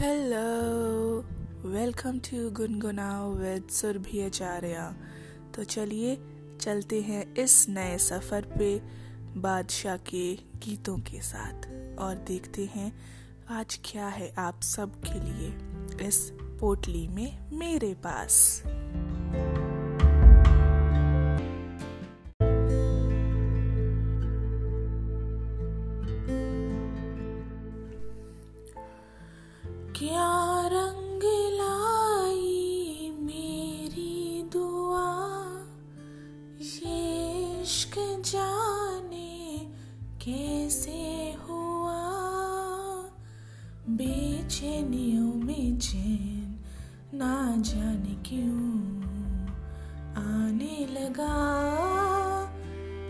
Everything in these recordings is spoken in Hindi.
Hello welcome to Gungunao with Surabhi Acharya तो चलिए, चलते हैं इस नए सफ़र पे बादशाह के गीतों के साथ और देखते हैं आज क्या है आप सब के लिए इस पोटली में मेरे पास। क्या रंग लाई मेरी दुआ? ये इश्क जाने कैसे हुआ? बेचैनियों में चैन ना जाने क्यों? आने लगा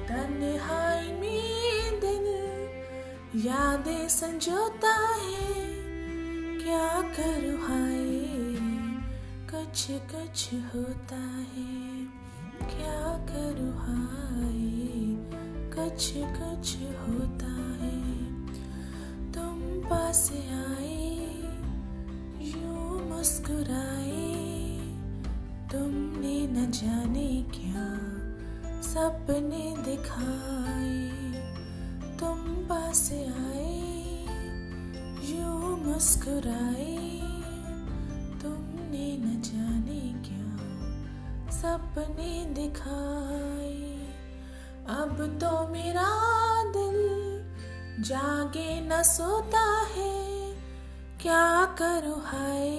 तन्हाई में दिल यादें संजोता है क्या करूँ? हाय, कुछ कुछ होता है। क्या करूँ? हाय, कुछ कुछ होता है। तुम पास आए, यूँ मुस्कुराए। तुमने न जाने क्या सपने दिखाए। मुस्कुराए तुमने न जाने क्या सपने दिखाए। अब तो मेरा दिल जागे न सोता है। क्या करो हाय?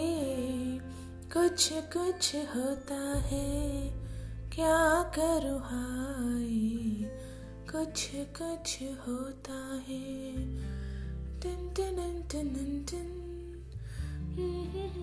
कुछ कुछ होता है। क्या करो हाय? कुछ कुछ होता है। Dun, dun, dun, mm-hmm.